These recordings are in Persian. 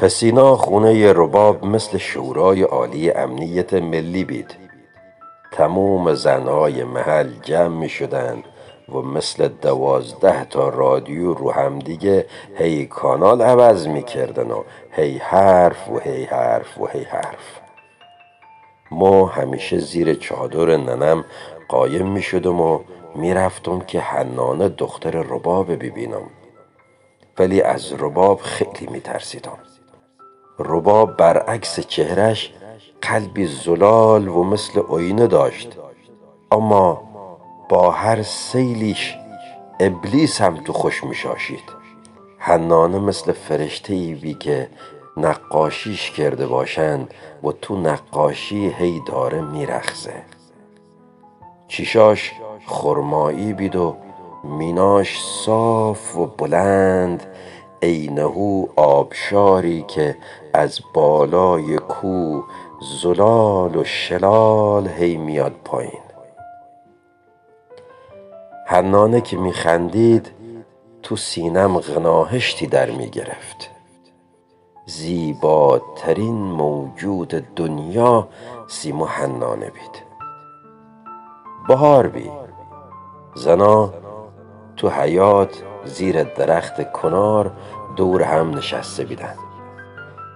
پسینا خونه رباب مثل شورای عالی امنیت ملی بید تموم زنهای محل جمع می شدند و مثل دوازده تا رادیو رو همدیگه هی کانال عوض می‌کردن و هی حرف و هی حرف و هی حرف. ما همیشه زیر چادر ننم قایم می شدم و می‌رفتم که حنانه دختر رباب ببینم. ولی از رباب خیلی میترسیدم رباب برعکس چهرش قلبی زلال و مثل آینه داشت. اما با هر سیلیش ابلیس هم تو خوش میشاشید. حنانه مثل فرشته ای بی که نقاشیش کرده باشند و تو نقاشی هی داره میرخزه. چیشاش خرمایی بید و میناش صاف و بلند عینهو آبشاری که از بالای کو زلال و شلال هی میاد پایین. حنانه که میخندید تو سینم غناهشتی در می‌گرفت. زیباترین موجود دنیا سیمو حنانه بید. بهار بی. زنا تو حیات زیر درخت کنار دور هم نشسته بیدن.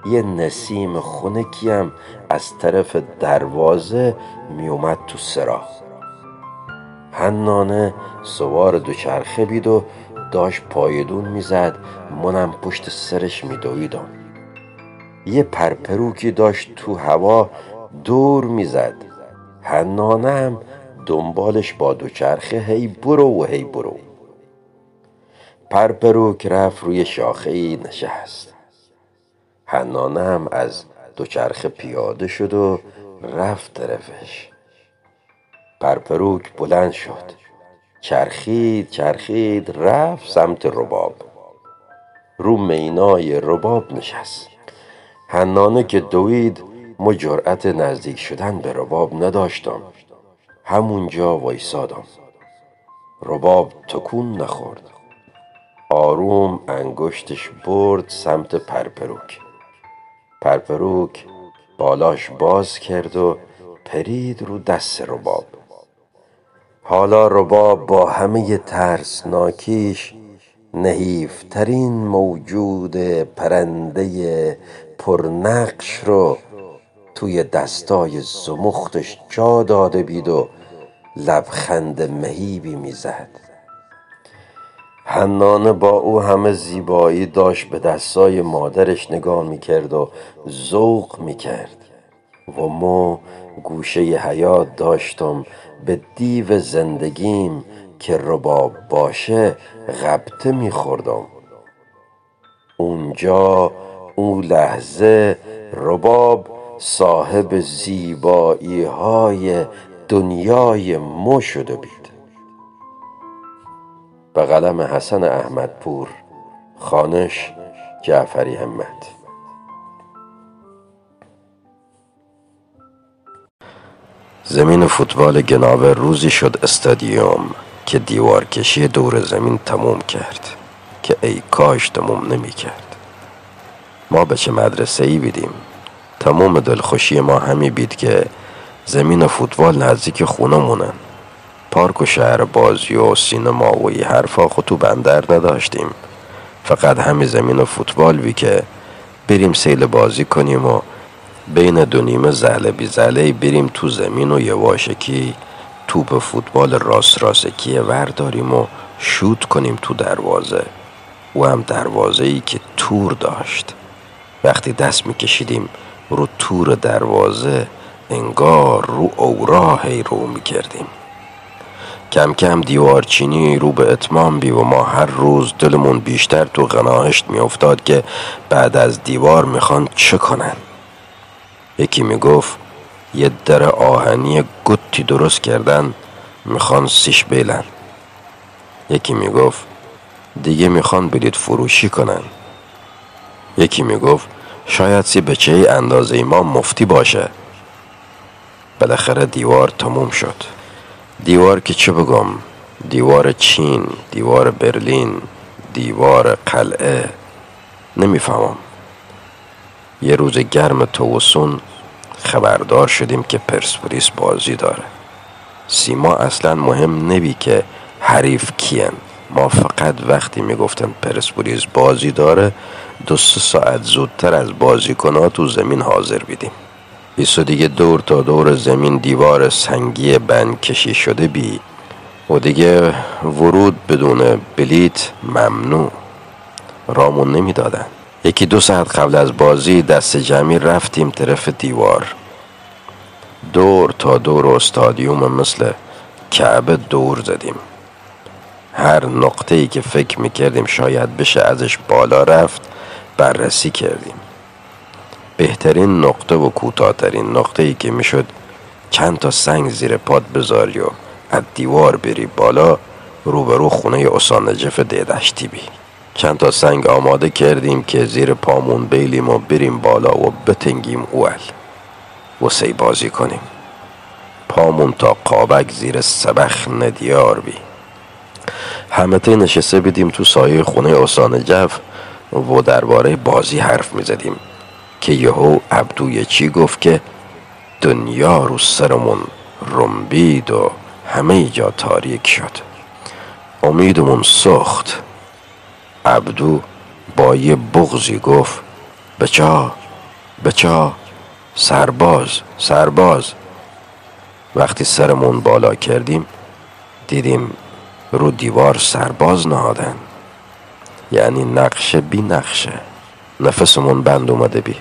یه نسیم خنکی هم از طرف دروازه میومد تو سرا حنانه سوار دوچرخه بید و داشت پایدون می‌زد منم پشت سرش میدویدم. یه پرپروکی داشت تو هوا دور می‌زد. حنانه هم دنبالش با دوچرخه هی برو و هی برو. پرپروک رفت روی شاخه نشست. حنانه هم از دوچرخه پیاده شد و رفت طرفش. پرپروک بلند شد. چرخید چرخید رفت سمت رباب. رو مینای رباب نشست. حنانه که دوید ما جرأت نزدیک شدن به رباب نداشتم. همونجا وایسادم. رباب تکون نخورد. آروم انگشتش برد سمت پرپروک. پرپروک بالاش باز کرد و پرید رو دست رباب. حالا رباب با همه ترسناکیش نحیفترین موجود پرنده پرنقش رو توی دستای زمختش جا داده بید و لبخند مهیبی می‌زد. حنانه با او همه زیبایی داشت به دستای مادرش نگاه می‌کرد و ذوق می‌کرد. و ما گوشه حیات داشتم به دیو زندگیم که رباب باشه غبطه میخوردم. اونجا اون لحظه رباب صاحب زیبایی های دنیای ما شده بید به قلم حسن احمدپور خانش جعفری همت زمین فوتبال گناوه روزی شد استادیوم که دیوارکشی دور زمین تموم کرد که ای کاش تموم نمی کرد. ما به چه مدرسه ای بیدیم؟ تمام دلخوشی ما همی بید که زمین فوتبال نزدیک خونه مونن پارک و شهر بازی و سینما و ای حرفا تو بندر نداشتیم. فقط همین زمین فوتبال بی که بریم سیل بازی کنیم و بین دو نیمه زله بی زله بریم تو زمین و یواشکی توپ فوتبال راست راستکیه ورداریم و شوت کنیم تو دروازه. و هم دروازه ای که تور داشت. وقتی دست میکشیدیم رو تور دروازه انگار رو اوراه رو می‌کردیم. کم کم دیوارچینی رو به اتمام بی و ما هر روز دلمون بیشتر تو غناهشت میافتاد که بعد از دیوار می‌خوان چه کنن. یکی می‌گفت یه در آهنی گتی درست کردن می‌خوان سیش بیلن. یکی می‌گفت دیگه می‌خوان بلیت فروشی کنن. یکی می‌گفت شاید سی بچه ای اندازه ما مفتی باشه. بالاخره دیوار تموم شد. دیوار که چه بگم؟ دیوار چین دیوار برلین دیوار قلعه. نمی‌فهمم. یه روز گرم توسون خبردار شدیم که پرسپولیس بازی داره. سیما اصلا مهم نبی که حریف کین ما فقط وقتی می‌گفتن پرسپولیس بازی داره دو سه ساعت زودتر از بازیکنها تو زمین حاضر بیدیم. بیسو دیگه دور تا دور زمین دیوار سنگی بند کشی شده بی. و دیگه ورود بدون بلیت ممنوع. رامون نمی‌دادن. یکی دو ساعت قبل از بازی دست جمعی رفتیم طرف دیوار. دور تا دور استادیوم مثل کعبه دور زدیم. هر نقطه ای که فکر می‌کردیم شاید بشه ازش بالا رفت بررسی کردیم. بهترین نقطه و کوتاهترین نقطه ای که می‌شد چند تا سنگ زیر پاد بذاری و از دیوار بری بالا روبرو خونه جف دیدشتی بی. چند تا سنگ آماده کردیم که زیر پامون بیلیم و بریم بالا و بتنگیم اول. و سی بازی کنیم. پامون تا قابک زیر سبخ ندیار بی. همه نشسته بیدیم تو سایه خونه حسان جف و درباره بازی حرف می‌زدیم. که یهو عبدوی چی گفت که دنیا رو سرمون رنبید و همه جا تاریک شد. امیدمون سخت. عبدو با یه بغزی گفت بچا بچا سرباز سرباز. وقتی سرمون بالا کردیم دیدیم رو دیوار سرباز نهادن. یعنی نقشه بی نقشه. نفسمون بند اومده بی.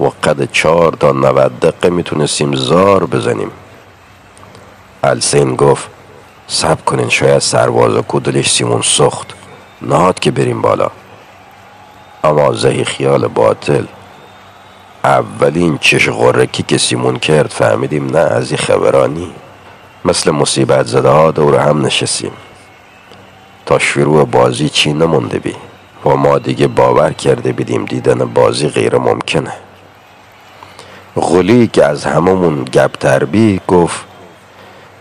و قد چهار تا نود دقیقه می‌تونستیم زار بزنیم. السین گفت سب کنین شاید سرباز و کودلش سیمون سخت. نهاد که بریم بالا. اما زهی خیال باطل. اولین چش غرکی که سیمون کرد فهمیدیم نه از این خبرانی. مثل مصیبت زده ها دور هم نشستیم. تا شروع بازی چی نمونده بی؟ و ما دیگه باور کرده بیدیم دیدن بازی غیر ممکنه. غلی که از هممون گپ بی گفت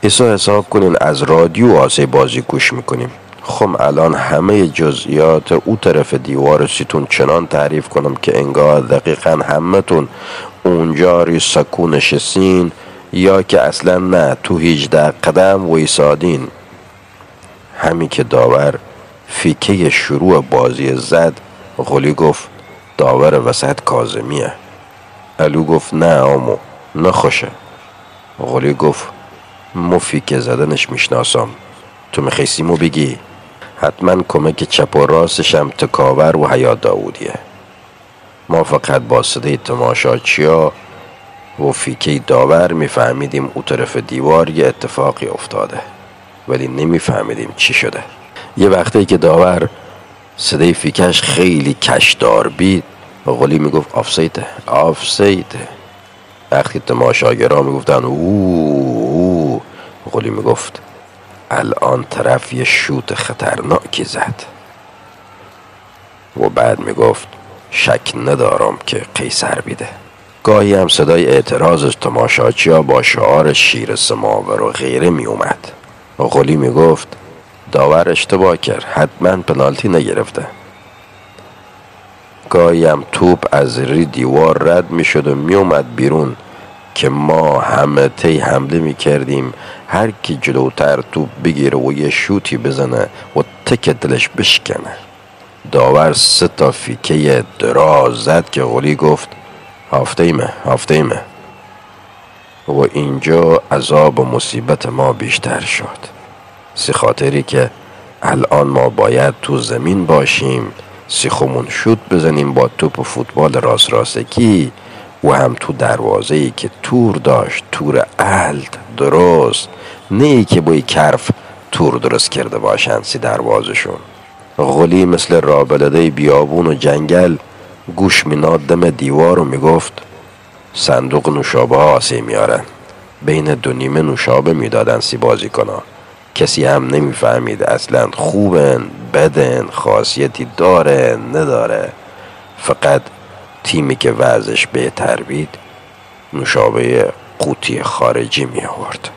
ایسا حساب کنین از رادیو آسه بازی گوش می‌کنیم. خب الان همه جزئیات او طرف دیوار سیتون چنان تعریف کنم که انگار دقیقا همتون اونجا ری سکون نشستین یا که اصلا نه تو هیچده قدم ویسادین همی که داور فیکه شروع بازی زد غلی گفت داور وسط کازمیه الو گفت نه آمو نخوشه غلی گفت مو فیکه زدنش می‌شناسم. تو میخیسیمو بگی؟ حتما کمک چپ و راستشم تکاور و حیات داودیه. ما فقط با صدای تماشاچیا و فیکه داور میفهمیدیم او طرف دیوار یه اتفاقی افتاده. ولی نمیفهمیدیم چی شده. یه وقتی که داور صدای فیکش خیلی کشدار بید و قولی می‌گفت آفسیته آفسیته. وقتی تماشاگرها می‌گفتن او قولی می‌گفت الان طرف یه شوت خطرناکی زد. و بعد می‌گفت شک ندارم که قیصر بیده. گاهی هم صدای اعتراض تماشاچیا با شعار شیر سماور و غیره می اومد و قلی می گفت داور اشتباه کرد حتما پنالتی نگرفته. گاهی هم توپ از ری دیوار رد می شد و می اومد بیرون که ما همه تی حمله می کردیم هر کی جلوتر توپ بگیره و یه شوتی بزنه و تک دلش بشکنه. داور سه تا فیکه دراز زد که غلی گفت هفته ایمه هفته ایمه و اینجا عذاب و مصیبت ما بیشتر شد. سی خاطری که الان ما باید تو زمین باشیم. سیخمون شد بزنیم با توپ و فوتبال راست راستکی و هم تو دروازه ای که تور داشت تور الد درست. نه ای که بای کرف تور درست کرده باشند سی دروازشون. غلی مثل رابلده بیابون و جنگل گوش میناد دم دیوار و می‌گفت صندوق نوشابه ها آسه میارن بین دو نیمه نوشابه می‌دادن سی بازی کنا کسی هم نمی‌فهمید اصلا خوبن بدن خاصیتی داره نداره. فقط تیمی که وضعش بهتر بید نوشابه قوطی خارجی می آورد.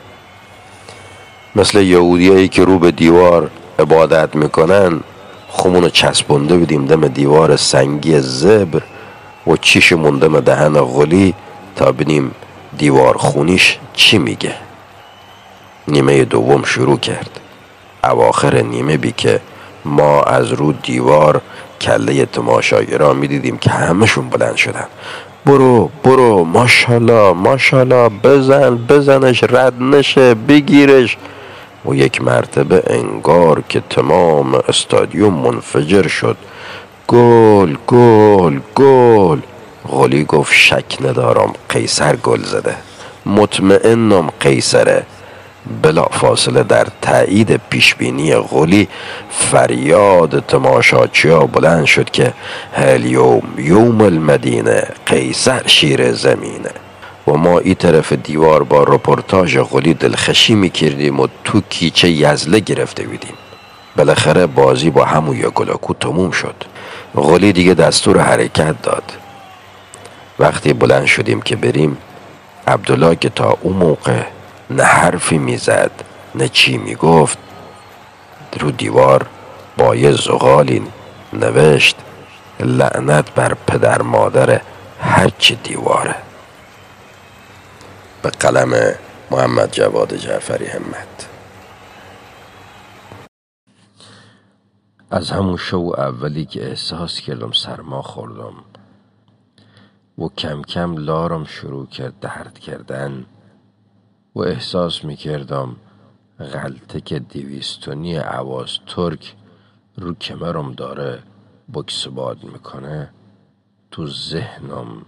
مثل یهودیایی که رو به دیوار عبادت می‌کنن خمونو چسبونده بودیم دم دیوار سنگی زبر و چیش موندم دهن غلی تا بینیم دیوار خونیش چی میگه. نیمه دوم شروع کرد. اواخر نیمه بی که ما از رو دیوار کله تماشایی را می‌دیدیم که همشون بلند شدن. برو برو ماشاءالله ماشاءالله بزن بزنش رد نشه بگیرش. و یک مرتبه انگار که تمام استادیوم منفجر شد. گل گل گل. غلی گفت شک ندارم قیصر گل زده. مطمئنم قیصره. بلا فاصله در تایید پیشبینی غلی فریاد تماشاچیا بلند شد که هل یوم یوم المدینه قیصر شیر زمینه و ما ای طرف دیوار با رپورتاج غلی دلخشی می‌کردیم و تو کیچه یزله گرفته بودیم. بالاخره بازی با همون یا گلاکو تموم شد. غلی دیگه دستور حرکت داد. وقتی بلند شدیم که بریم عبدالله که تا اون موقع نه حرفی می‌زد نه چی می‌گفت. رو دیوار با یه زغالی نوشت لعنت بر پدر مادر هرچی دیواره. به قلم محمد جواد جعفری همت. از همون شو اولی که احساس کردم سرما خوردم و کم کم لارم شروع کرد درد کردن. و احساس می‌کردم غلطه که دیویستونی عواز ترک رو کمرم داره بکسباد می‌کنه تو ذهنم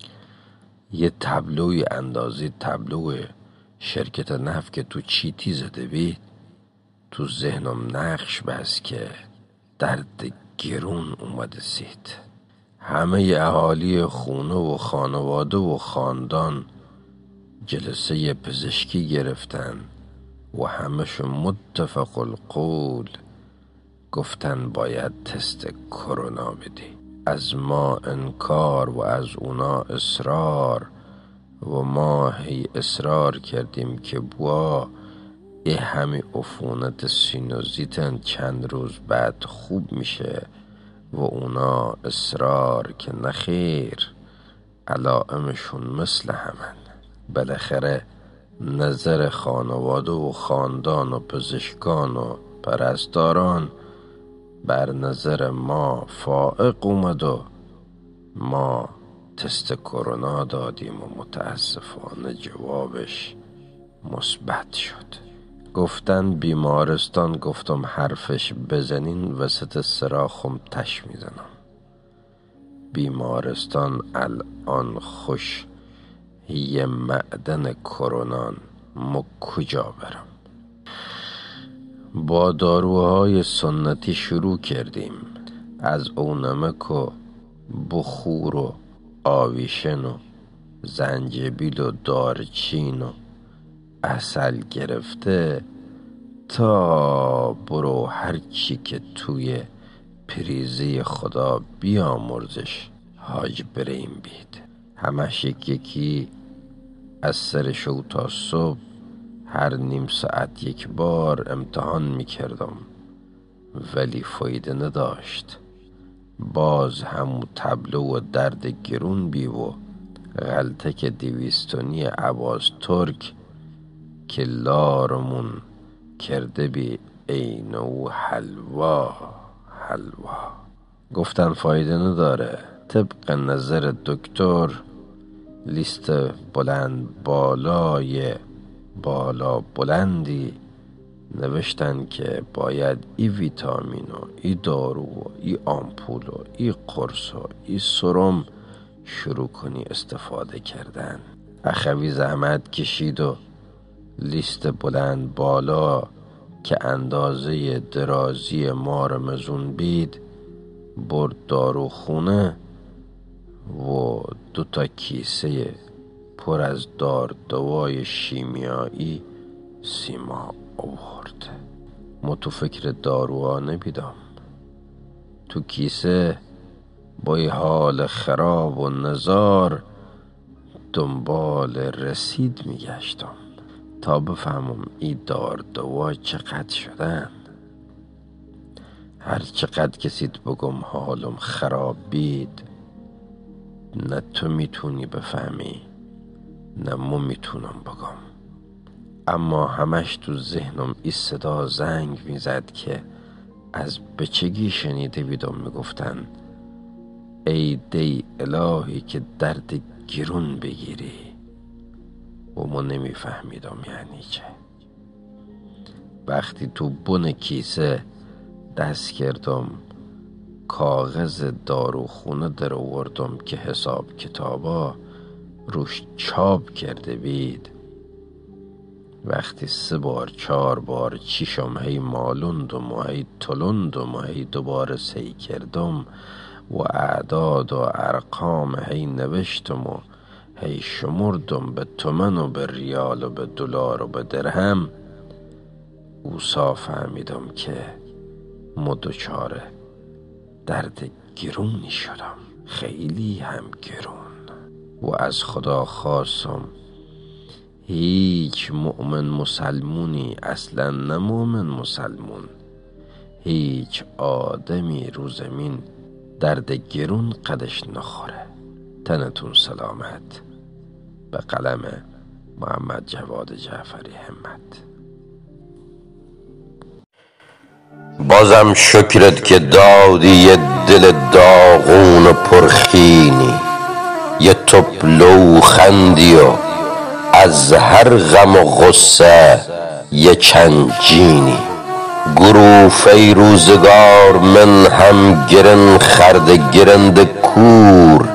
یه تبلوی اندازی تبلو شرکت نفت که تو چیتی زده بید تو ذهنم نقش بس که درد گرون اومده سید همه اهالی خونه و خانواده و خاندان جلسه پزشکی گرفتن و همشون متفق القول گفتن باید تست کرونا بدی از ما انکار و از اونا اصرار و ما هی اصرار کردیم که بوا ای همه عفونت سینوزیتن چند روز بعد خوب میشه و اونا اصرار که نخیر. علائمشون مثل همن. بالاخره نظر خانواده و خاندان و پزشکان و پرستاران بر نظر ما فائق اومد و ما تست کرونا دادیم و متاسفانه جوابش مثبت شد. گفتن بیمارستان گفتم حرفش بزنین وسط سراخم تش می‌زنم. بیمارستان الان خوش یه معدن کرونان. ما کجا برم؟ با داروهای سنتی شروع کردیم. از اونمک و بخور و آویشن و زنجبیل و دارچین و اصل گرفته تا برو هرچی که توی پریزی خدا بیامرزش حاج بریم بید. همش یکی از سر شو تا صبح هر نیم ساعت یک بار امتحان می کردم ولی فایده نداشت. باز همو تبلو و درد گرون بی و غلطه دیویستونی عواز ترک که لارمون کرده بی عین و حلوا حلوا. گفتن فایده نداره. طبق نظر دکتر لیست بلند بالای بالا بلندی. نوشتن که باید ای ویتامین و ای دارو و ای آمپول و ای قرص و ای سرم شروع کنی استفاده کردن. اخوی زحمت کشید و لیست بلند بالا که اندازه درازی مار مزون بید برد دارو خونه. و دو تا کیسه پر از دار دوای شیمیایی سیما آورد. ما تو فکر داروها نبیدم تو کیسه با حال خراب و نزار دنبال رسید میگشتم تا بفهمم ای دار دوا چقدر شدن. هر چقدر کسید بگم حالم خراب بید نه تو می‌تونی بفهمی نه مو می‌تونم بگم. اما همش تو ذهنم این صدا زنگ می‌زد که از بچگی شنیده بیدم می‌گفتن ای دی الهی که درد گرون بگیری. و ما نمیفهمیدم یعنی چه. وقتی تو بن کیسه دست کردم کاغذ داروخونه در آوردم که حساب کتابا روش چاپ کرده بید. وقتی سه بار چهار بار چیشم هی مالوندم و هی تلوندم و هی دوباره سی کردم و اعداد و ارقام هی نوشتم و هی شمردم به تومن و به ریال و به دلار و به درهم. اوسا فهمیدم که مدوچاره درد گرونی شدم خیلی هم گرون. و از خدا خواستم هیچ مؤمن مسلمونی اصلا نه مؤمن مسلمون هیچ آدمی رو زمین درد گرون قدش نخوره. تنتون سلامت. به قلم محمد جواد جعفری همت. بازم شکرت که دادی یه دل داغون و پرخینی. یه تپلو خندی و از هر غم و غصه یه چند جینی. گروفه روزگار من هم گرن خرد گرند کور.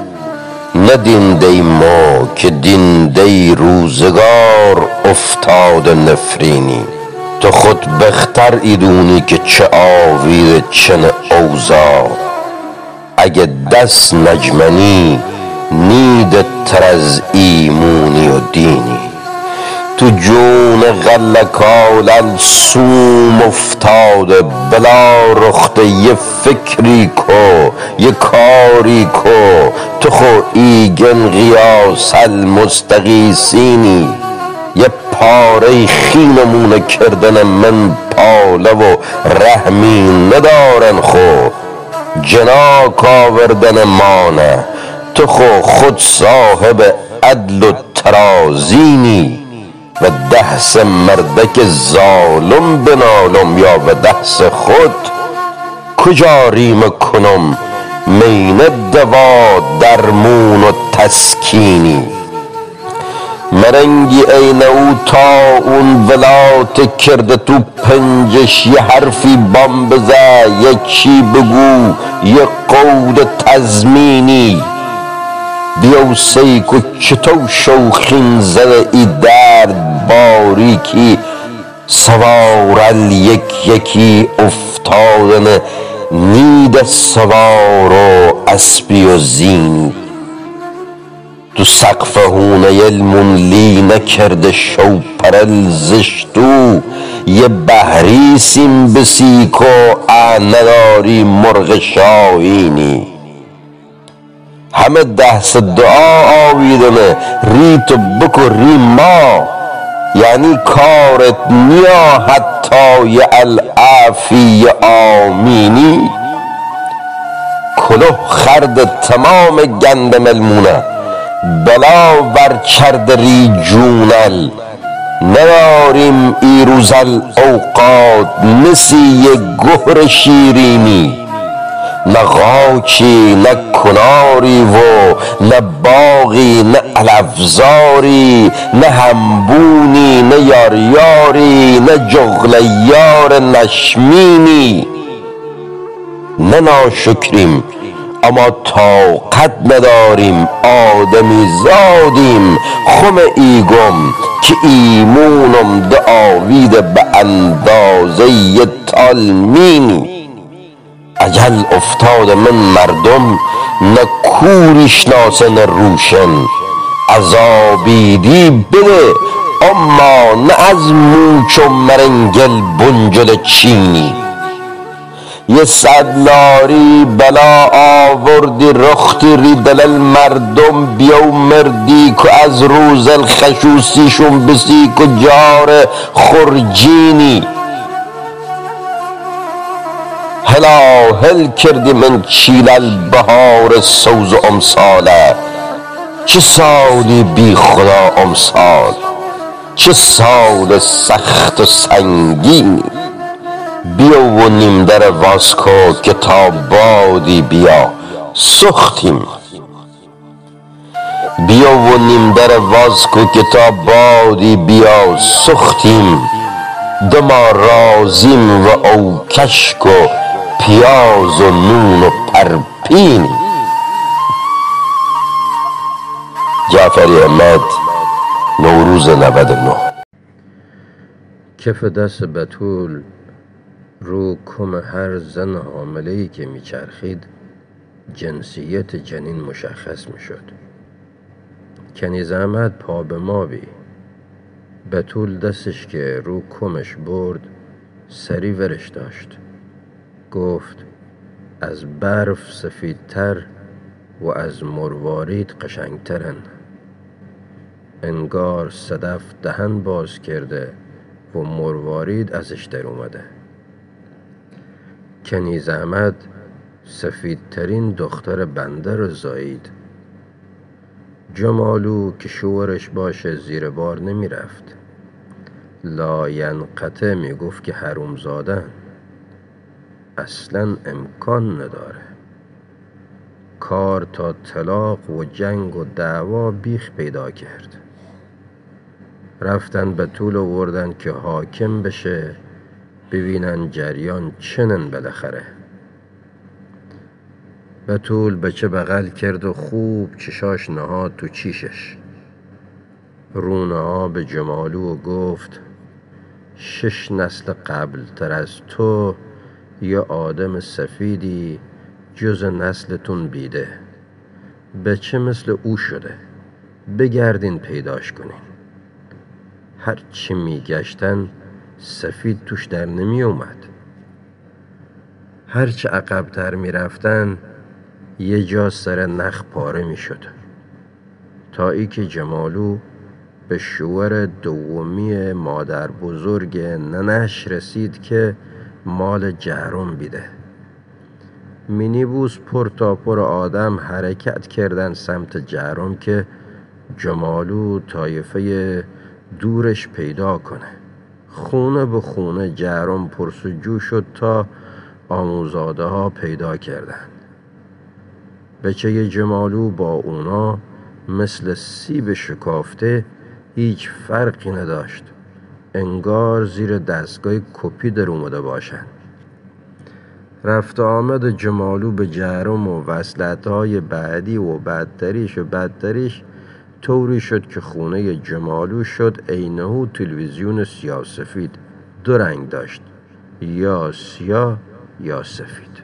ندینده ما که دینده روزگار افتاد نفرینی. تو خود بختر ایدونی که چه آویر چن اوزار اگه دست نجمنی نید تر از ایمونی و دینی. تو جون غلکال سوم افتاده بلا رخته یه فکری کو یه کاری کو. تو خو ایگن غیاس المستغیسینی یه پاره خینمونه کردن من پاله و رحمی ندارن خو. جناک آوردن مانه. تو خو خود صاحب عدل و ترازینی و دهس مردک ظالم بنالم یا و دهس خود. کجا ریم کنم؟ مین دوا درمون و تسکینی. مرنگی عین او تا اون ولات کرده تو پنجش یه حرفی بام بزه یه چی بگو یه قول تزمینی بیا سیک و چطور شوخین زده ای درد باریکی. سوارل یک یکی افتادن نید سوار و اسبی و زین تو سقف هونه لی نکرده شو پرل زشتو یه بهری سیم بسیک و نداری مرغ شاهینی. همه دست دعا آویدنه ری تو بکو ری ما. یعنی کارت نیا حتی یه العافی آمینی. کلوه خرد تمام گند ملمونه بلا ور کرد ری جونل نداریم ایروز اوقات نسی یه گهر شیرینی. نه غاچی نه کناری و نه باغی نه علفزاری نه همبونی نه یاریاری نه جغل یار نشمینی. نه ناشکریم اما طاقت نداریم آدمی زادیم خم ایگم که ایمونم دعاوید به اندازه تالمینی اجل افتاد من مردم نه کوری نه روشن. عذابیدی بده اما نه از موچ و مرنگل بنجل چینی. یه صدلاری بلا آوردی رختی ریدل مردم بیو مردی که از روز الخشوسیشون بسی که جار خرجینی. هلا هل کردی من چیل البهار سوز امساله چه سالی بی خدا امسال چه سال سخت و سنگینی؟ بیا و نیم در واسکو که تا بادی بیا سختیم بیا و نیم در واسکو که تا بادی بیا سختیم دو ما رازیم و او کشک و پیاز و نون و پرپینی جعفری احمد نوروز 99 کف دست بتول رو کم هر زن حامله ای که میچرخید جنسیت جنین مشخص می‌شد. کنیز احمد پا به ما بی بتول دستش که رو کمش برد سری ورش داشت. گفت از برف سفیدتر و از مروارید قشنگترن. انگار صدف دهن باز کرده و مروارید ازش در اومده. کنیز احمد سفیدترین دختر بنده رو زایید. جمالو که شورش باشه زیر بار نمی رفت لاینقطه می گفت که حروم زادن اصلا امکان نداره. کار تا طلاق و جنگ و دعوا بیخ پیدا کرد. رفتن به طول وردن که حاکم بشه ببینن جریان چنن بالاخره. بتول بچه بغل کرد و خوب چشاش نهاد تو چیشش. رونه به جمالو و گفت شش نسل قبل تر از تو یه آدم سفیدی جز نسلتون بیده. بچه مثل او شده؟ بگردین پیداش کنین. هر چی میگشتن سفید توش در نمی اومد هرچه عقبتر می‌رفتن یه جا سر نخ پاره می‌شد. تا ای که جمالو به شوهر دومی مادر بزرگ ننش رسید که مال جهرم بیده. مینیبوس پر تا پر آدم حرکت کردن سمت جهرم که جمالو طایفه دورش پیدا کنه. خونه به خونه جهرم پرسجو شد تا آموزاده ها پیدا کردن بچه جمالو با اونا مثل سیب شکافته هیچ فرقی نداشت. انگار زیر دستگاه کپی در اومده باشن. رفت آمد جمالو به جهرم و وصلت های بعدی و بدتریش و بدتریش طوری شد که خونه جمالو شد عینهو تلویزیون سیاسفید دو رنگ داشت یا سیاه یا سفید.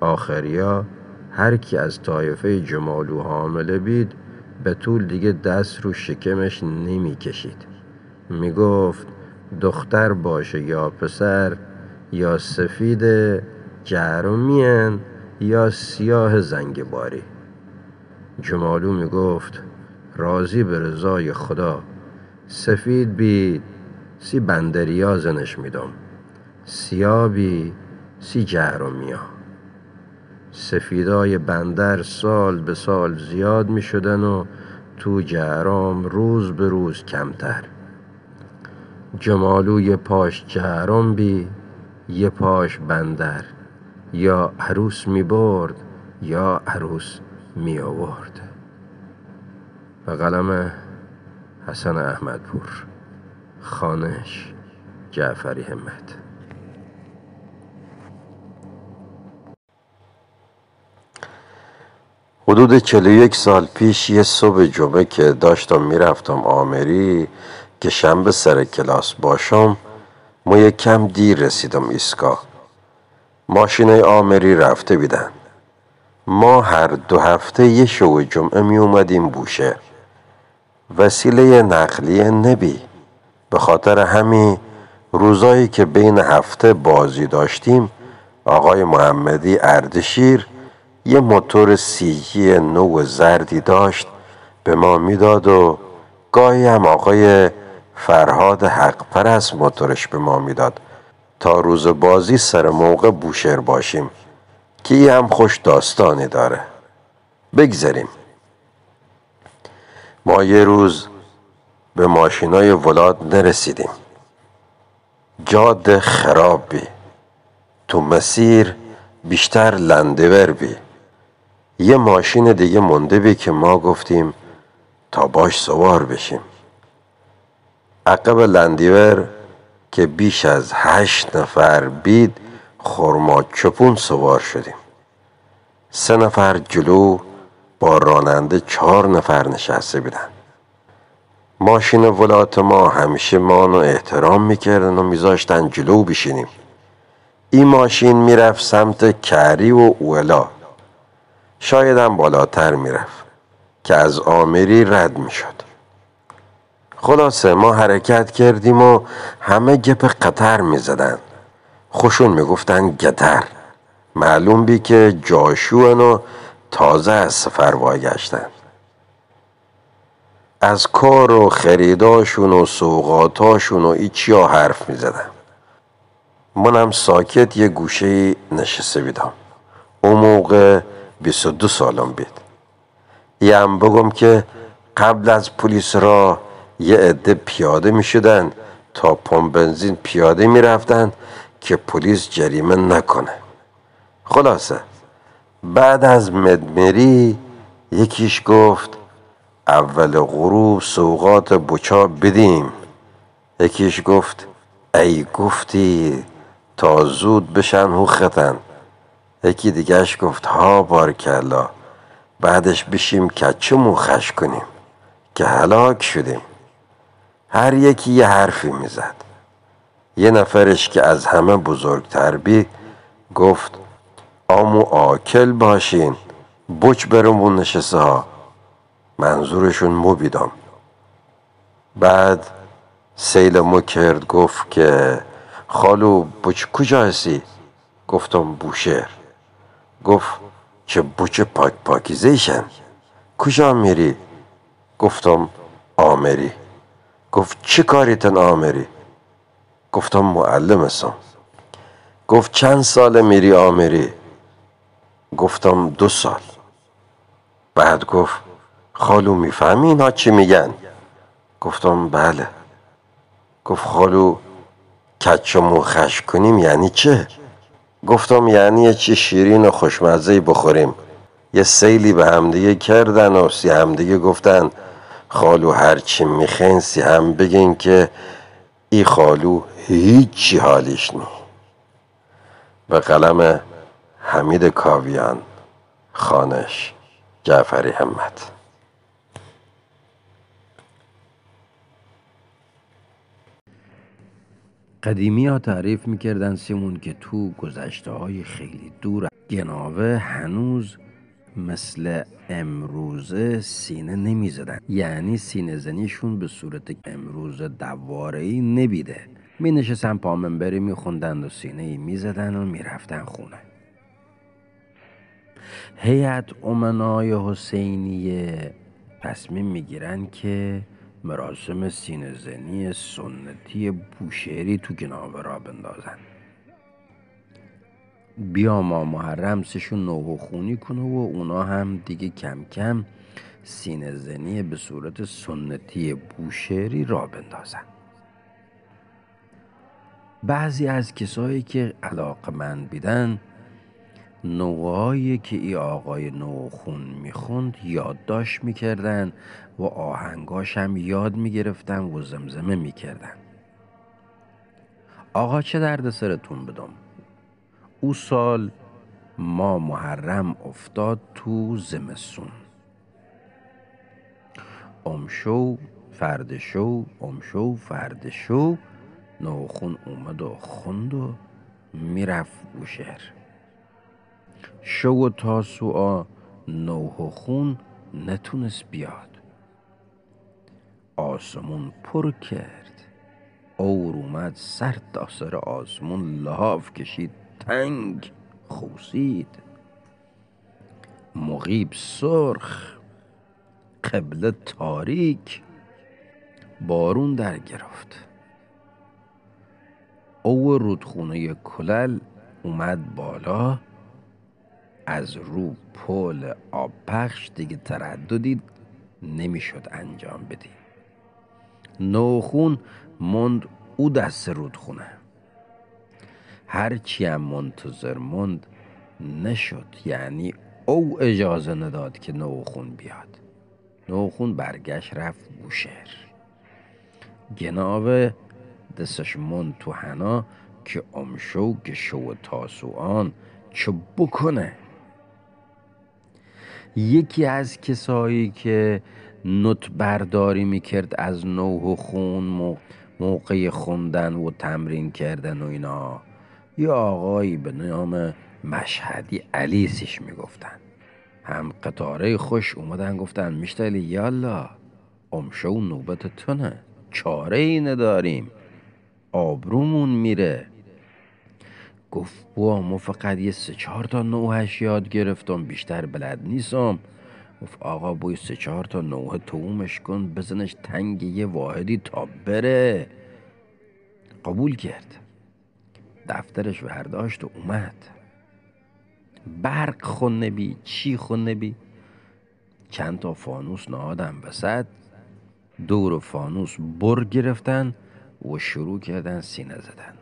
آخریا هر کی از طایفه جمالو حامله بید به طول دیگه دست رو شکمش نمی کشید. می گفت دختر باشه یا پسر یا سفید جهرومین یا سیاه زنگ باری جمالو می گفت راضی به رضای خدا. سفید بی سی بندریا زنش میدم سیاه بی سی جهرومیا سفیدای بندر سال به سال زیاد می شدن و تو جهرام روز به روز کمتر. جمالو یه پاش جهرام بی یه پاش بندر. یا عروس می برد یا عروس. می آورد. به قلم حسن احمدپور خانش جعفری همت. حدود 41 سال پیش یه صبح جمعه که داشتم می‌رفتم آمری که شنبه سر کلاس باشم ما یک کم دیر رسیدم ایستگاه. ماشینای آمری رفته بیدن ما هر دو هفته یه شو جمعه می اومدیم بوشه. وسیله نقلیه نبی. به خاطر همین روزایی که بین هفته بازی داشتیم آقای محمدی اردشیر یه موتور سیجی نو زردی داشت به ما می‌داد و گاهی هم آقای فرهاد حق پرست موتورش به ما می‌داد تا روز بازی سر موقع بوشهر باشیم. که ای هم خوش داستانی داره. بگذاریم ما یه روز به ماشینای ولاد نرسیدیم. جاده خراب بی تو مسیر بیشتر لندور بی. یه ماشین دیگه مونده بی که ما گفتیم تا باش سوار بشیم. عقب لندیور که بیش از هشت نفر بید خورما چپون سوار شدیم. سه نفر جلو با راننده چهار نفر نشسته بودن ماشین ولات ما همیشه مانو احترام می‌کردن و میذاشتن جلو بشینیم. این ماشین می‌رفت سمت کری و اولا. شاید هم بالاتر می‌رفت که از آمری رد می‌شد. خلاصه ما حرکت کردیم و همه گپ قطر می‌زدن خوشون می‌گفتن گتر معلوم بی که جاشوان و تازه از سفر واگشتن از کار و خریداشون و سوقاتاشون و ایچیا حرف می‌زدم منم ساکت یه گوشه نشسته بیدم. اون موقع 22 سالم بید یه هم بگم که قبل از پلیس را یه عده پیاده می شدن تا پمپ بنزین پیاده می رفتن که پلیس جریمه نکنه. خلاصه بعد از مدمری یکیش گفت اول غروب سوقات بچا بدیم. یکیش گفت ای گفتی تا زود بشن حختن یکی دیگهش گفت ها بارکلا بعدش بشیم کچه موخش کنیم؟ که هلاک شدیم. هر یکی یه حرفی می‌زد. یه نفرش که از همه بزرگتر بی گفت آمو آکل باشین بچ برمون نشسته ها. منظورشون مو بیدم بعد سیل مو کرد گفت که خالو بچ کجا هستی؟ گفتم بوشهر. گفت چه بچه پاک پاکیزیشن کجا میری؟ گفتم آمری. گفت چه کاریتن آمری؟ گفتم معلم هستم گفت چند سال میری آمری؟ گفتم دو سال. بعد گفت خالو می‌فهمی اینا چی میگن؟ گفتم بله. گفت خالو کچمو خش کنیم یعنی چه؟ گفتم یعنی چی شیرین و خوشمزه بخوریم. یه سیلی به همدیگه کردن و سی همدیگه گفتن خالو هرچی میخین سی هم بگین که ای خالو هیچی حالیش نی. به قلم حمید کاویان خانش جعفری همت. قدیمی ها تعریف می‌کردن سیمون که تو گذشته های خیلی دور گناوه هنوز مثل امروزه سینه نمی‌زدن. یعنی سینه زنیشون به صورت امروز دواره ای نبیده. می نشستن پامنبری می خوندن و سینه ای می زدن و می رفتن خونه. هیئت امنای حسینیه تصمیم می گیرن که مراسم سینه زنی سنتی بوشهری تو گناوه را بندازن. بیا ما محرم سشون نوه خونی کنه و اونا هم دیگه کم کم سینه زنی به صورت سنتی بوشهری را بندازن. بعضی از کسایی که علاقه من بیدن نوعایی که ای آقای نوخون می‌خوند یادداشت می‌کردن و آهنگاش هم یاد می‌گرفتن و زمزمه می‌کردن. آقا چه درد سرتون بدم؟ او سال ما محرم افتاد تو زمستون. امشو فردشو امشو فردشو نوخون اومد و خوند و می‌رفت بوشهر شو و تاسوعا نوح و خون نتونست بیاد. آسمون پر کرد. اور اومد سر تا سر آسمون لحاف کشید تنگ خوسید مغیب سرخ قبله تاریک بارون در گرفت او رودخونه کلل اومد بالا. از رو پل آب پخش دیگه ترددی نمی‌شد انجام بدی. نوخون مند او دست رودخونه. هرچی هم منتظر مند نشد یعنی او اجازه نداد که نوخون بیاد. نوخون برگشت رفت بوشهر. گناوه دستش مند تو حنا که امشو گشو تاسوان چه بکنه؟ یکی از کسایی که نوت برداری می‌کرد از نوح و خون موقع خوندن و تمرین کردن و اینا. یه آقایی به نام مشهدی علیسیش می‌گفتن. هم قطاره خوش اومدن گفتن میشتلی یالا امشو نوبت تونه. چاره ای نداریم. آبرومون میره. گفت با ما فقط یه سه چهار تا نوهش یاد گرفتم بیشتر بلد نیستم. گفت آقا بوی سه چهار تا نوه تومش کن بزنش تنگ یه واحدی تا بره. قبول کرد. دفترش برداشت و اومد. برق خونه بی چی خونه بی؟ چند تا فانوس نهادم وسط. دور فانوس بر گرفتن. و شروع کردن سینه زدن.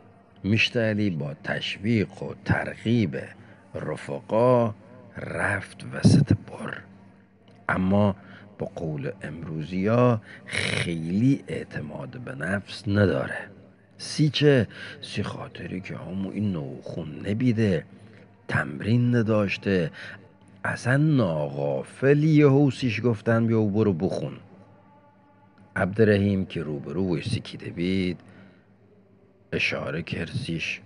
مشتعلی با تشویق و ترغیب رفقا رفت وسط بر. اما با قول امروزی ها خیلی اعتماد به نفس نداره. سیچه سی خاطری که همو این نوخون نبیده تمرین نداشته اصلا ناغافل یه حوسیش گفتن بیا برو بخون. عبدالرحیم که روبرو سیکیده بید اشاره کرسیش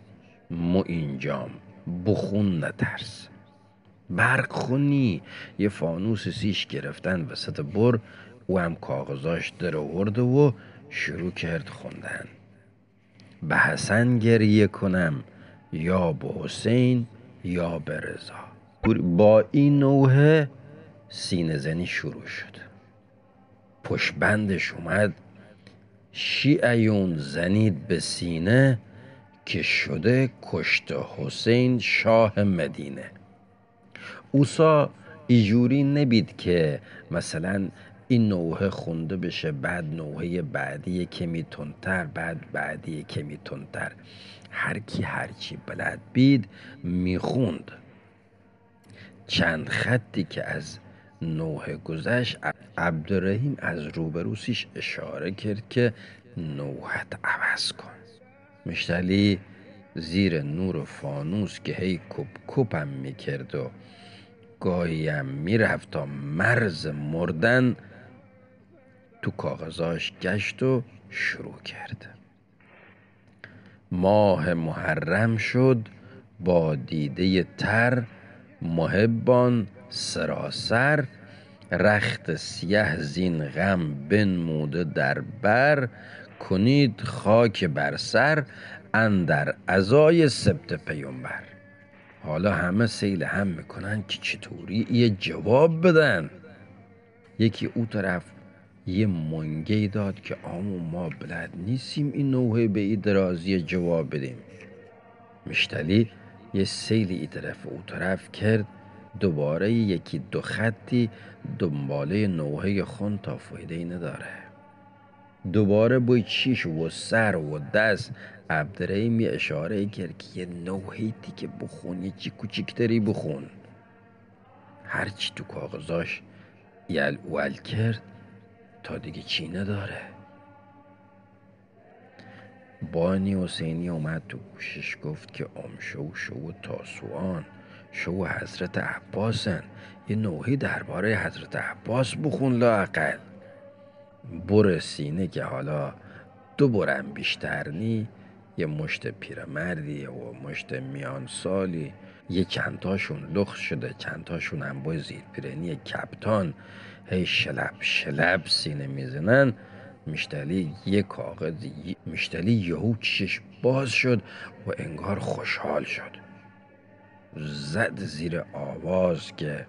مو اینجام بخون نترس. برق خونی یه فانوس سیش گرفتن وسط بر او هم کاغذاش در و شروع کرد خوندن. به حسن گریه کنم یا به حسین یا به رضا. با این نوحه سینه زنی شروع شد. پشبندش اومد. شیعیون زنید به سینه که شده کشت حسین شاه مدینه. اوسا ایجوری نبید که مثلا این نوحه خونده بشه بعد نوحه بعدی کمی تندتر بعد بعدی کمی تندتر. هر کی هرچی بلد بید می‌خوند. چند خطی که از نوح گذشت عبدالرحیم از روبروسیش اشاره کرد که نوحت عوض کن. مشتلی زیر نور فانوس که هی کپ کپم می‌کرد و گاهیم می‌رفت تا مرز مردن تو کاغذاش گشت و شروع کرد. ماه محرم شد با دیده تر محبان سراسر رخت سیه زین غم بنموده در بر کنید خاک بر سر اندر ازای سبت پیامبر حالا همه سیل هم می‌کنن که چطوری یه جواب بدن؟ یکی او طرف یه منگی داد که آمو ما بلد نیستیم این نوحه به ای درازی جواب بدیم. مشتلی یه سیلی ای طرف او طرف کرد دوباره یکی دو خطی دنباله نوحه خون تا فایده ای نداره. دوباره بوی چیش و سر و دست. عبدالرحیم یه اشاره کرد که یه نوحیتی که بخون یه چی کوچیکتری بخون. هرچی تو کاغذاش یل اول کرد تا دیگه چی نداره. بانی حسینی اومد تو گوشش گفت که امشو شو تاسوان. شو حضرت عباسن؟ یه نوحی درباره حضرت عباس بخون لاقل بر سینه که حالا دو برم بیشتر نی یه مشت پیرمردی و مشت میان سالی یه چندتاشون لخ شده چندتاشون هم با زیر پیرنی کپتان. هی شلب شلب سینه می‌زنن. مشتلی یه کاغذ مشتلی یهو چشش باز شد و انگار خوشحال شد. زد زیر آواز که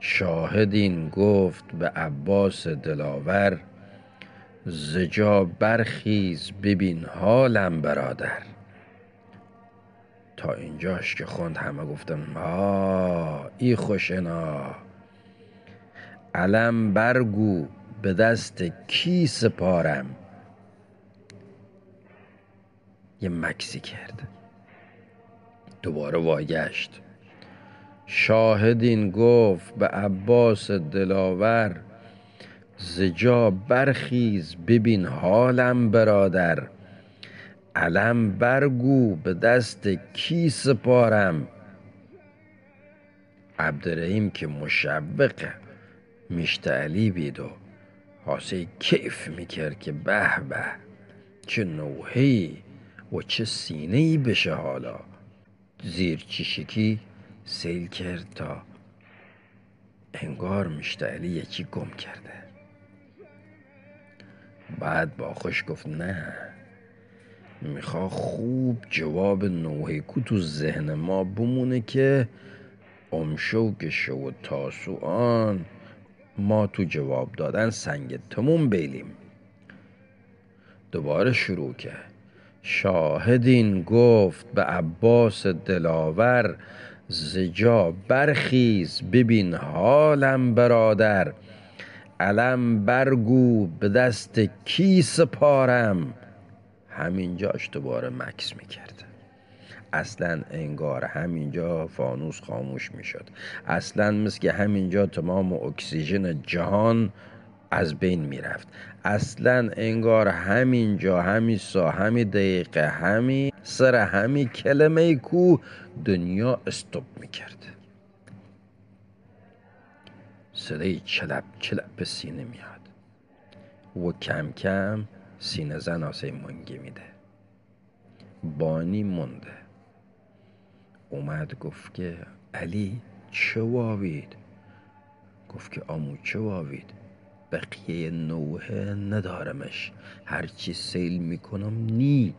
شاهدین گفت به عباس دلاور زجا برخیز ببین حالم برادر. تا اینجاش که خوند همه گفتن آه ای خوشنا علم برگو به دست کی سپارم؟ یه مکسی کرد. دوباره واگشت. شاهدین گفت به عباس دلاور زجا برخیز ببین حالم برادر. علم برگو به دست کی سپارم؟ عبدالرحیم که مشبق مشتعلی بید و حاسه کیف می‌کرد که به به چه نوحی و چه سینه ای بشه حالا. زیر چیشکی سیل کرد تا انگار مشتعلی یکی گم کرده. بعد با خوش گفت نه میخوا خوب جواب نوحیکو تو ذهن ما بمونه که امشوکش و تاسوان ما تو جواب دادن سنگ تموم بیلیم. دوباره شروع کرد. شاهدین گفت به عباس دلاور زجا برخیز ببین حالم برادر علم برگو به دست کی سپارم؟ همینجاش دوباره مکس می‌کرد. اصلا انگار همینجا فانوس خاموش می‌شد. اصلا مثل که همینجا تمام اکسیژن جهان از بین می‌رفت. اصلا انگار همینجا همین سا همین دقیقه همین سر همین کلمه کو دنیا استوب می‌کرد. صدای چلپ چلپ به سینه میاد و کم کم سینه زن آسه منگی میده. بانی مونده. اومد گفت که علی چه واوید؟ گفت که آمو چه واوید؟ بقیه نوه ندارمش. هرچی سیل می‌کنم نی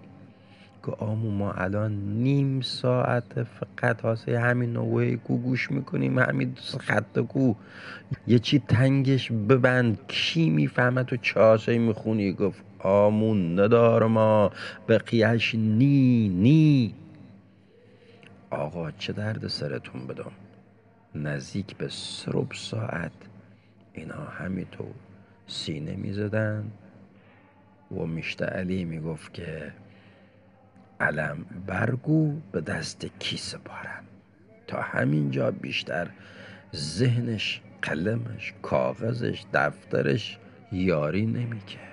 که آمو ما الان نیم ساعت فقط واسه همین نوعه کو گوش می‌کنیم همین خط کو. یه چی تنگش ببند کی می‌فهمه تو چه می‌خونی؟ گفت آمون ندارم ما بقیهش نی نی. آقا چه درد سرتون بدم؟ نزدیک به سرب ساعت. اینا همینطور سینه می‌زدن و مشت علی می‌گفت که علم برگو به دست کی سپارم؟ تا همینجا بیشتر ذهنش قلمش کاغذش دفترش یاری نمی‌کرد.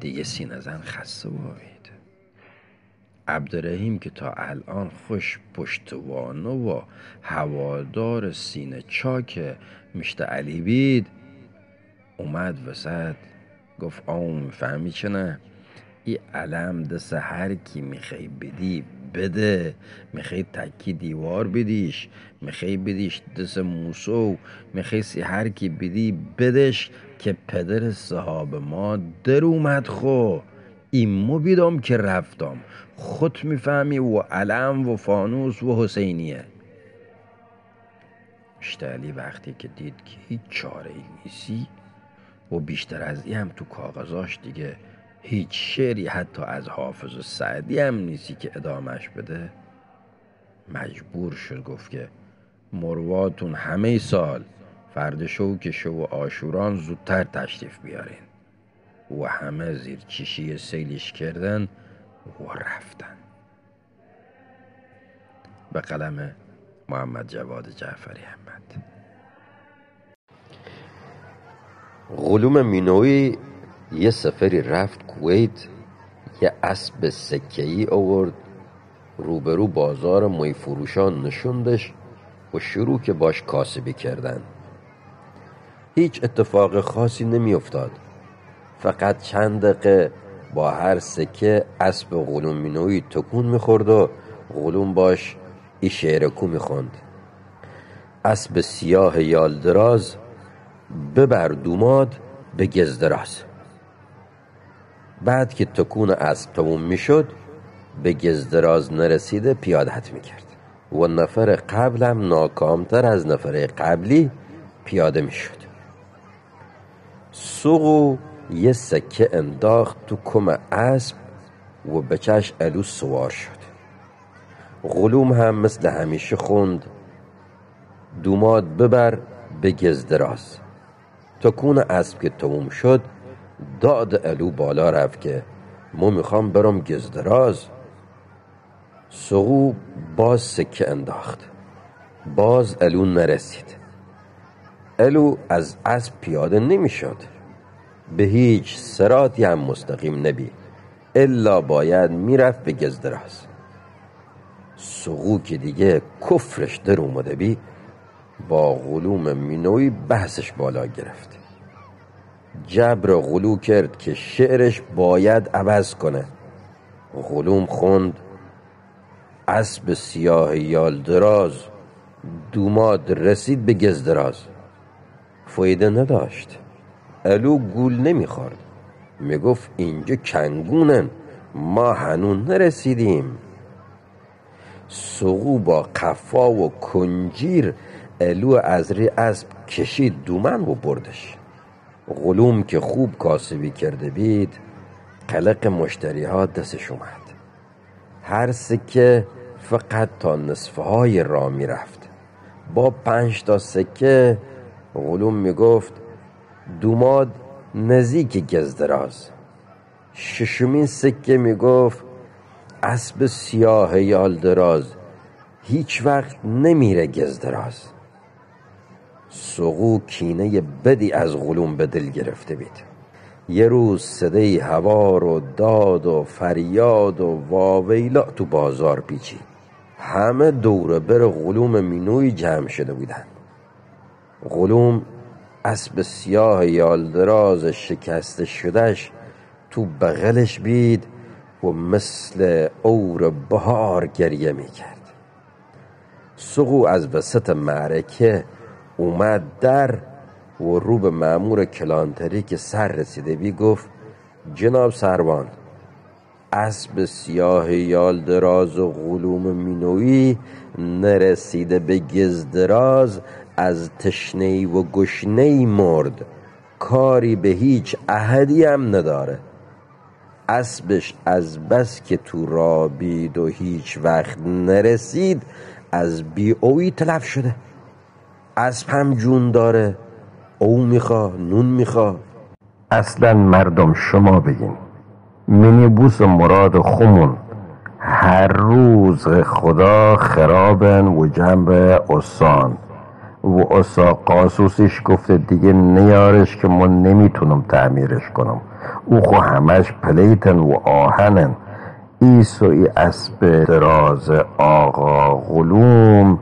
دیگه سینه زن خسته بابید عبدالرحیم که تا الان خوش پشتوانه و هوادار سینه چاک مشت علی بید اومد وسط گفت آم فهمی چه ای علم دست هر کی می‌خوای بدی بده. می‌خوای تکی دیوار بدیش می‌خوای بدیش دست موسو می‌خوای سی هر کی بدی بدش که پدر صحاب ما در اومد خو. ایمو بیدم که رفتم. خود می‌فهمی و علم و فانوس و حسینیه. مشتعلی وقتی که دید که هیچ چاره ای نیستی و بیشتر از این هم تو کاغذاش دیگه هیچ شعری حتی از حافظ و سعدی هم نیستی که ادامش بده. مجبور شد گفت که مرواتون همه سال فرد شو شو و آشوران زودتر تشریف بیارین. و همه زیر چیشی سیلیش کردن و رفتن. به قلم محمد جواد جعفری احمد. غلوم مینوی یه سفری رفت کویت یه اسب سکهی آورد روبرو بازار می فروشان نشوندش و شروع که باش کاسبی کردن. هیچ اتفاق خاصی نمی افتاد فقط چند دقیقه با هر سکه اسب غلوم مینوی تکون می‌خورد و غلوم باش ای شعر کو می‌خوند. اسب سیاه یالدراز ببر دوماد به گزدراز بعد که تکون اسب تموم می‌شد به گزدراز نرسیده پیادت می‌کرد. و نفر قبلم ناکامتر از نفر قبلی پیاده می‌شد. سوقو یه سکه انداخت تو کم اسب و بچش الو سوار شد. غلوم هم مثل همیشه خوند دوماد ببر به گزدراز تا کون اسب که تموم شد داد الو بالا رفت که مو می‌خوام برم گزدراز سقو باز سکه انداخت. باز الو نرسید. الو از اسب پیاده نمی‌شد. به هیچ سراتی هم مستقیم نبی الا باید می‌رفت به گزدراز سقو که دیگه کفرش در اومده بی با غلوم مینوی بحثش بالا گرفت. جبر غلو کرد که شعرش باید عوض کنه. غلوم خوند اسب سیاه یال دراز دوماد رسید به گزدراز فایده نداشت. الو گول نمی‌خورد. می‌گفت اینجا کنگونن. ما هنون نرسیدیم. سقو با قفا و کنجیر الو از ری اسب کشید دومن و بردش. غلوم که خوب کاسبی کرده بید قلق مشتری ها دستش اومد. هر سکه فقط تا نصفه های را می‌رفت. با پنج تا سکه غلوم می‌گفت دوماد نزدیک گزدراز ششمین سکه می‌گفت اسب سیاه یال دراز هیچ وقت نمیره گزدراز سقو کینه بدی از غلوم به دل گرفته بید. یه روز صدای هوار و داد و فریاد و واویلا تو بازار پیچید. همه دور بر غلوم مینوی جمع شده بودن غلوم اسب سیاه یالدراز شکسته شدهش تو بغلش بید و مثل اور بهار گریه می کرد سقو از وسط معرکه اومد در و رو به معمور کلانتری که سر رسیده بی گفت جناب سروان اسب سیاه یال دراز و غلوم مینوی نرسیده به گزدراز از تشنه و گشنه مرد کاری به هیچ احدی هم نداره. اسبش از بس که تو را بید و هیچ وقت نرسید از بی اوی تلف شده. اسب هم جون داره او میخوا نون میخوا. اصلا مردم شما بگین مینیبوس مراد خمون هر روز خدا خرابن و جنب اسان و اسا قاسوسش گفته دیگه نیارش که من نمی‌تونم تعمیرش کنم. او خو همش پلیتن و آهنن. ایسوی اسب دراز آقا غلوم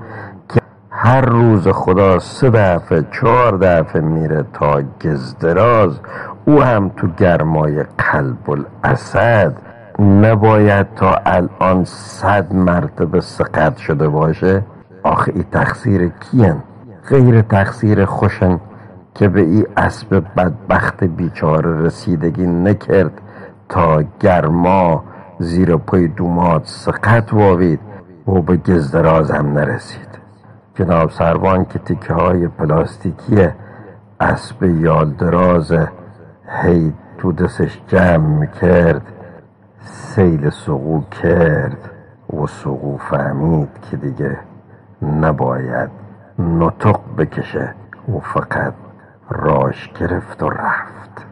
که هر روز خدا سه دفعه چهار دفعه میره تا گزدراز او هم تو گرمای قلب الاسد. نباید تا الان صد مرتبه سقط شده باشه؟ آخه ای تقصیر کین غیر تقصیر خوشن که به ای اسب بدبخت بیچاره رسیدگی نکرد تا گرما زیر پای دومات سقط واوید و به گزدراز هم نرسید. جناب سروان که تیکه های پلاستیکی اسب یالدراز هی تو دستش جمع می‌کرد سیل سقو کرد و سقو فهمید که دیگه نباید نطق بکشه. و فقط راش گرفت و رفت.